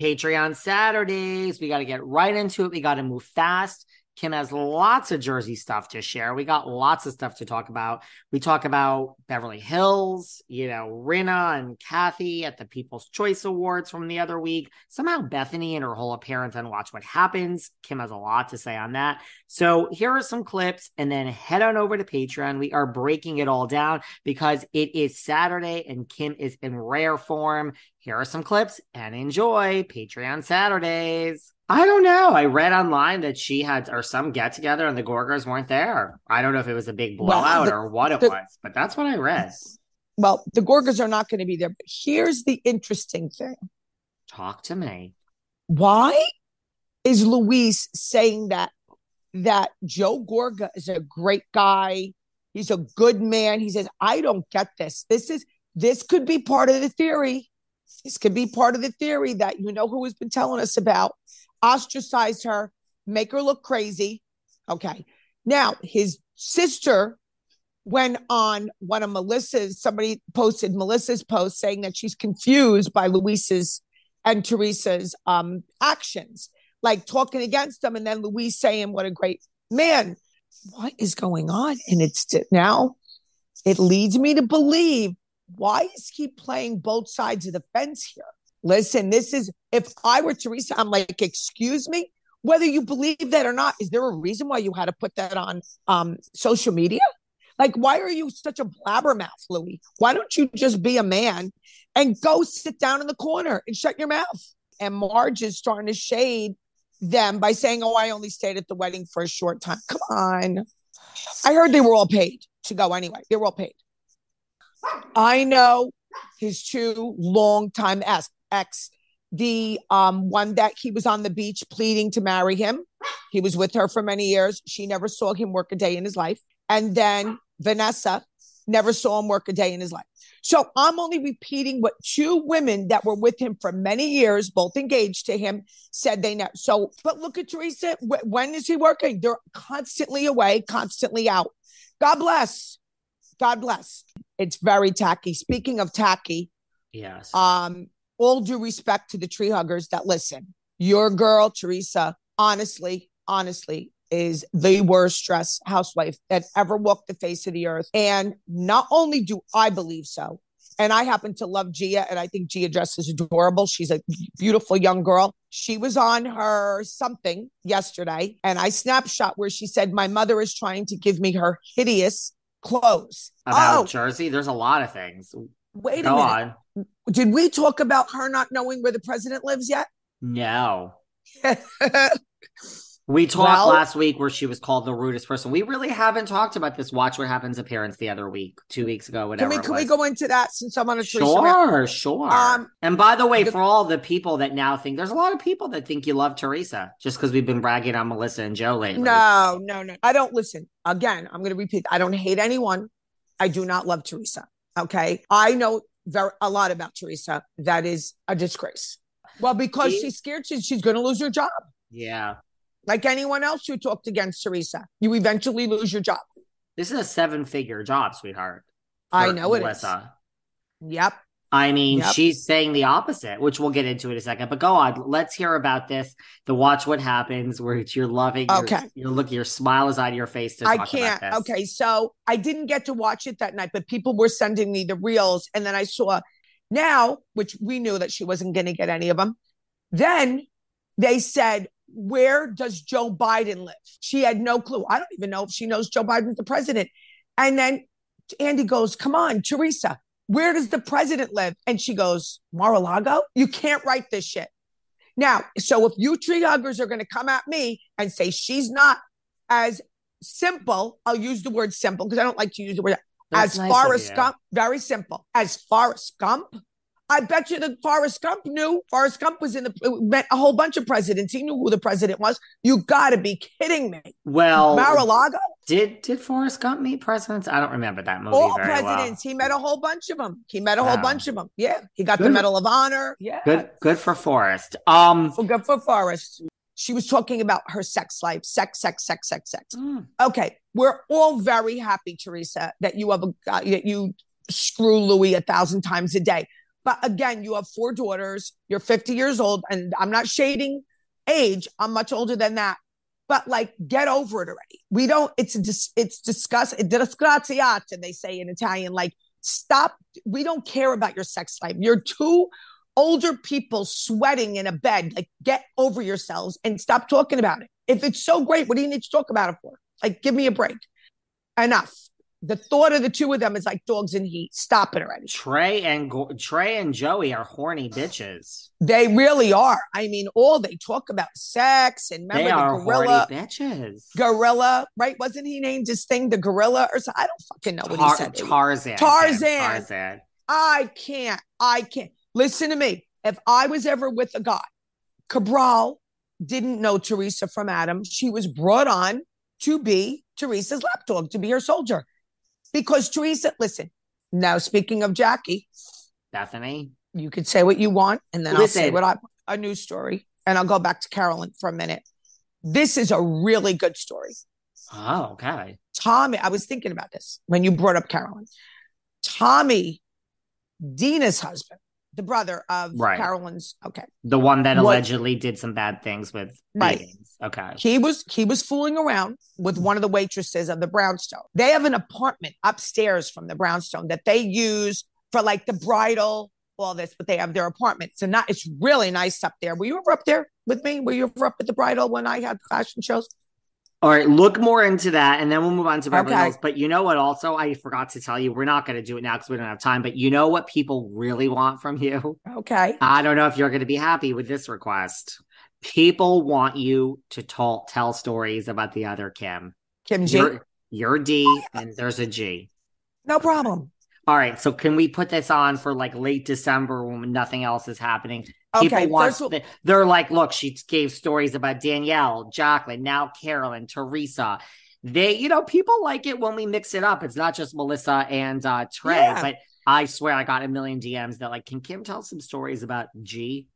Patreon Saturdays. We got to get right into it. We got to move fast. Kim has lots of Jersey stuff to share. We got lots of stuff to talk about. We talk about Beverly Hills, you know, Rinna and Kathy at the People's Choice Awards from the other week. Somehow Bethany and her whole appearance on Watch What Happens. Kim has a lot to say on that. So here are some clips and then head on over to Patreon. We are breaking it all down because it is Saturday and Kim is in rare form. Here are some clips and enjoy Patreon Saturdays. I don't know. I read online that she had or some get together and the Gorgas weren't there. I don't know if it was a big blowout Well, the- or what it the- was, but that's what I read. Well, the Gorgas are not going to be there. But here's the interesting thing. Talk to me. Why is Luis saying that that Joe Gorga is a great guy? He's a good man. He says, I don't get this. This is this could be part of the theory. This could be part of the theory that you know who has been telling us about. Ostracize her, make her look crazy. Okay. Now, his sister went on one of Melissa's, somebody posted Melissa's post saying that she's confused by Luis's and Teresa's um actions, like talking against them, and then Luis saying what a great man. What is going on? And it's now it leads me to believe why is he playing both sides of the fence here? Listen, this is if I were Teresa, I'm like, excuse me, whether you believe that or not, is there a reason why you had to put that on um social media? Like, why are you such a blabbermouth, Louis? Why don't you just be a man and go sit down in the corner and shut your mouth? And Marge is starting to shade them by saying, Oh, I only stayed at the wedding for a short time. Come on. I heard they were all paid to go anyway. They were all paid. I know his two longtime ex, ex the um one that he was on the beach pleading to marry him. He was with her for many years. She never saw him work a day in his life. And then Vanessa never saw him work a day in his life. So I'm only repeating what two women that were with him for many years, both engaged to him, said they know. So, but look at Teresa. Wh- When is he working? They're constantly away, constantly out. God bless. God bless. It's very tacky. Speaking of tacky, Yes. um, all due respect to the tree huggers that listen. Your girl, Teresa, honestly, honestly, is the worst stress housewife that ever walked the face of the earth. And not only do I believe so, and I happen to love Gia, and I think Gia Dress is adorable. She's a beautiful young girl. She was on her something yesterday, and I snapshot where she said, My mother is trying to give me her hideous clothes. About oh, Jersey, there's a lot of things. Wait a minute. on. Did we talk about her not knowing where the president lives yet? No. We talked Well- last week where she was called the rudest person. We really haven't talked about this Watch What Happens appearance the other week, two weeks ago, can whatever. we it can we go into that since I'm on a Sure, sure. Um, and by the way, the- for all the people that now think there's a lot of people that think you love Teresa just because we've been bragging on Melissa and Joe lately. No, no, no. I don't listen. Again, I'm going to repeat. I don't hate anyone. I do not love Teresa. Okay. I know very a lot about Teresa. That is a disgrace. Well, because She- she's scared she's, she's going to lose her job. Yeah. Like anyone else who talked against Teresa, you eventually lose your job. This is a seven figure job, sweetheart. I know it is. Yep. I mean, Yep. she's saying the opposite, which we'll get into in a second. But go on, let's hear about this. The watch what happens, where you're loving. Okay. you're looking. Your smile is out of your face. To I can't. About this. Okay, so I didn't get to watch it that night, but people were sending me the reels, and then I saw now, which we knew that she wasn't going to get any of them. Then they said, "Where does Joe Biden live?" She had no clue. I don't even know if she knows Joe Biden's the president. And then Andy goes, "Come on, Teresa, where does the president live?" And she goes, "Mar-a-Lago. You can't write this shit." Now, so if you tree huggers are going to come at me and say she's not as simple, I'll use the word simple because I don't like to use the word That's as nice Forrest. Gump, very simple. As Forrest Gump, I bet you that Forrest Gump knew. Forrest Gump was in the uh, met a whole bunch of presidents. He knew who the president was. You got to be kidding me. Well, Mar-a-Lago, did did Forrest Gump meet presidents? I don't remember that movie all very presidents. He met a whole bunch of them. He met a whole Wow. bunch of them. Yeah, he got the Medal of Honor. Yeah. Good, good for Forrest. Um, Well, good for Forrest. She was talking about her sex life, sex, sex, sex, sex, sex. mm, Okay, we're all very happy, Teresa, that you have a uh, that you screw Louis a thousand times a day. But again, you have four daughters. You're 50 years old, and I'm not shading age. I'm much older than that. But like, get over it already. We don't. It's dis, it's discuss disgraziata. They say in Italian. Like, stop. We don't care about your sex life. You're two older people sweating in a bed. Like, get over yourselves and stop talking about it. If it's so great, what do you need to talk about it for? Like, give me a break. Enough. The thought of the two of them is like dogs in heat. Stop it already. Trey and Go- Trey and Joey are horny bitches. They really are. I mean, all they talk about sex and remember they are the gorilla, horny bitches. gorilla, right? Wasn't he named his thing the gorilla or something? I don't fucking know what he Tar- said. Tarzan. Tarzan. Tarzan. I can't. I can't. Listen to me. If I was ever with a guy, Cabral didn't know Teresa from Adam. She was brought on to be Teresa's lapdog, to be her soldier. Because Teresa, listen, now speaking of Jackie, Bethany. you could say what you want, and then I'll say what I a news story, and I'll go back to Carolyn for a minute. This is a really good story. Oh, okay. Tommy, I was thinking about this when you brought up Carolyn. Tommy, Dina's husband, the brother of Right. Carolyn's. Okay, The one that What- allegedly did some bad things with Right. Okay. he was he was fooling around with one of the waitresses of the Brownstone. They have an apartment upstairs from the Brownstone that they use for like the bridal, all this, but they have their apartment. So not it's really nice up there. Were you ever up there with me? Were you ever up at the bridal when I had fashion shows? All right, look more into that, and then we'll move on to Beverly Okay. Hills. But you know what? Also, I forgot to tell you, we're not going to do it now because we don't have time. But you know what people really want from you? Okay. I don't know if you're going to be happy with this request. People want you to tell tell stories about the other Kim. Kim G. You're, you're D, and there's a G. No problem. All right, so can we put this on for like late December when nothing else is happening? Okay. People want first they're like, look, she gave stories about Danielle, Jacqueline, now Carolyn, Teresa. They, you know, people like it when we mix it up. It's not just Melissa and uh Trey, Yeah. but I swear I got a million DMs that like, can Kim tell some stories about G?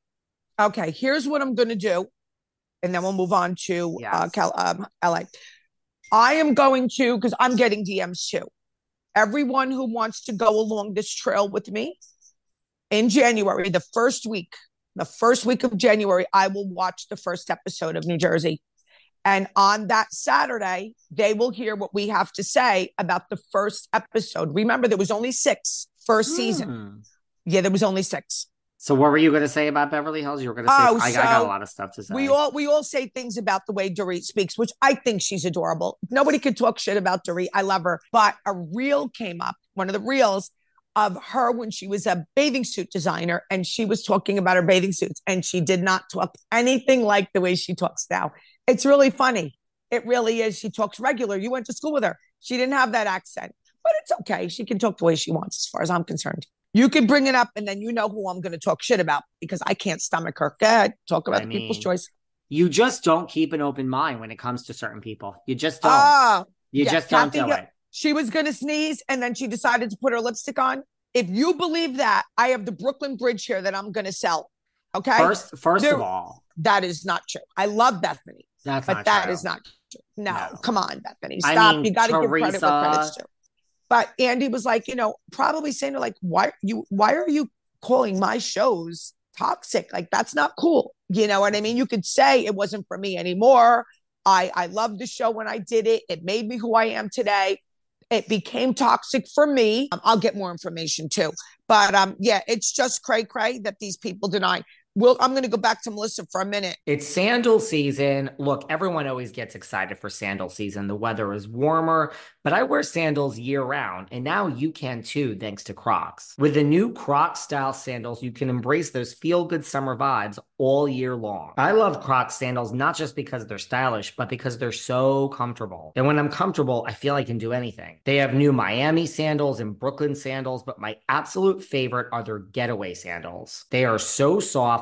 Okay, here's what I'm going to do, and then we'll move on to uh, Cal- um, LA. I am going to because I'm getting DMs too. Everyone who wants to go along this trail with me in January, the first week, the first week of January, I will watch the first episode of New Jersey. And on that Saturday, they will hear what we have to say about the first episode. Remember, there was only six first season. Hmm. Yeah, there was only six. So what were you going to say about Beverly Hills? You were going to say Oh, I, I got a lot of stuff to say. We all we all say things about the way Dorit speaks, which I think she's adorable. Nobody could talk shit about Dorit. I love her. But a reel came up, one of the reels of her when she was a bathing suit designer, and she was talking about her bathing suits, and she did not talk anything like the way she talks now. It's really funny. It really is. She talks regular. You went to school with her. She didn't have that accent, but it's okay. She can talk the way she wants, as far as I'm concerned. You can bring it up, and then you know who I'm going to talk shit about because I can't stomach her. Go ahead, talk about I the people's choice. you just don't keep an open mind when it comes to certain people. You just don't. Oh, you yeah, just don't do it. She was going to sneeze and then she decided to put her lipstick on. If you believe that, I have the Brooklyn Bridge here that I'm going to sell. Okay. First, first There- of all, that is not true. I love Bethany, that's but not that true. is not true. No, No. come on, Bethany. I Stop. mean, you got to give credit where credit's due. But Andy was like, you know, probably saying to like, why you why are you calling my shows toxic. Like that's not cool. You know what I mean? You could say it wasn't for me anymore. I I loved the show when I did it. It made me who I am today. It became toxic for me. Um, I'll get more information too. But um, yeah, it's just cray cray that these people deny. Well, I'm going to go back to Melissa for a minute. It's sandal season. Look, everyone always gets excited for sandal season. The weather is warmer, but I wear sandals year round, and now you can too, thanks to Crocs. With the new Crocs style sandals, you can embrace those feel good summer vibes all year long. I love Crocs sandals not just because they're stylish, but because they're so comfortable. And when I'm comfortable, I feel I can do anything. They have new Miami sandals and Brooklyn sandals, but my absolute favorite are their getaway sandals. They are so soft,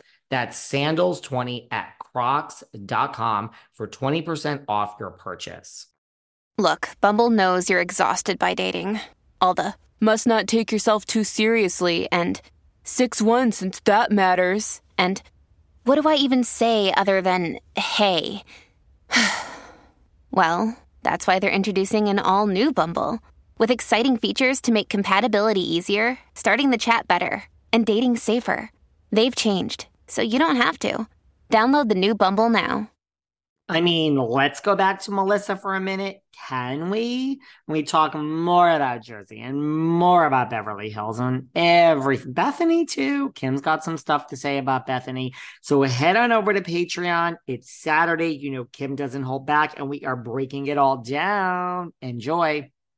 That's sandals20 at crocs.com for 20% off your purchase. Look, Bumble knows you're exhausted by dating. All the must not take yourself too seriously and 6 1 since that matters. And what do I even say other than hey? well, that's why they're introducing an all new Bumble with exciting features to make compatibility easier, starting the chat better, and dating safer. They've changed, so you don't have to. Download the new Bumble now. I mean, let's go back to Melissa for a minute. Can we? We talk more about Jersey and more about Beverly Hills and everything. Bethany, too. Kim's got some stuff to say about Bethany. So head on over to Patreon. It's Saturday. You know, Kim doesn't hold back, and we are breaking it all down. Enjoy.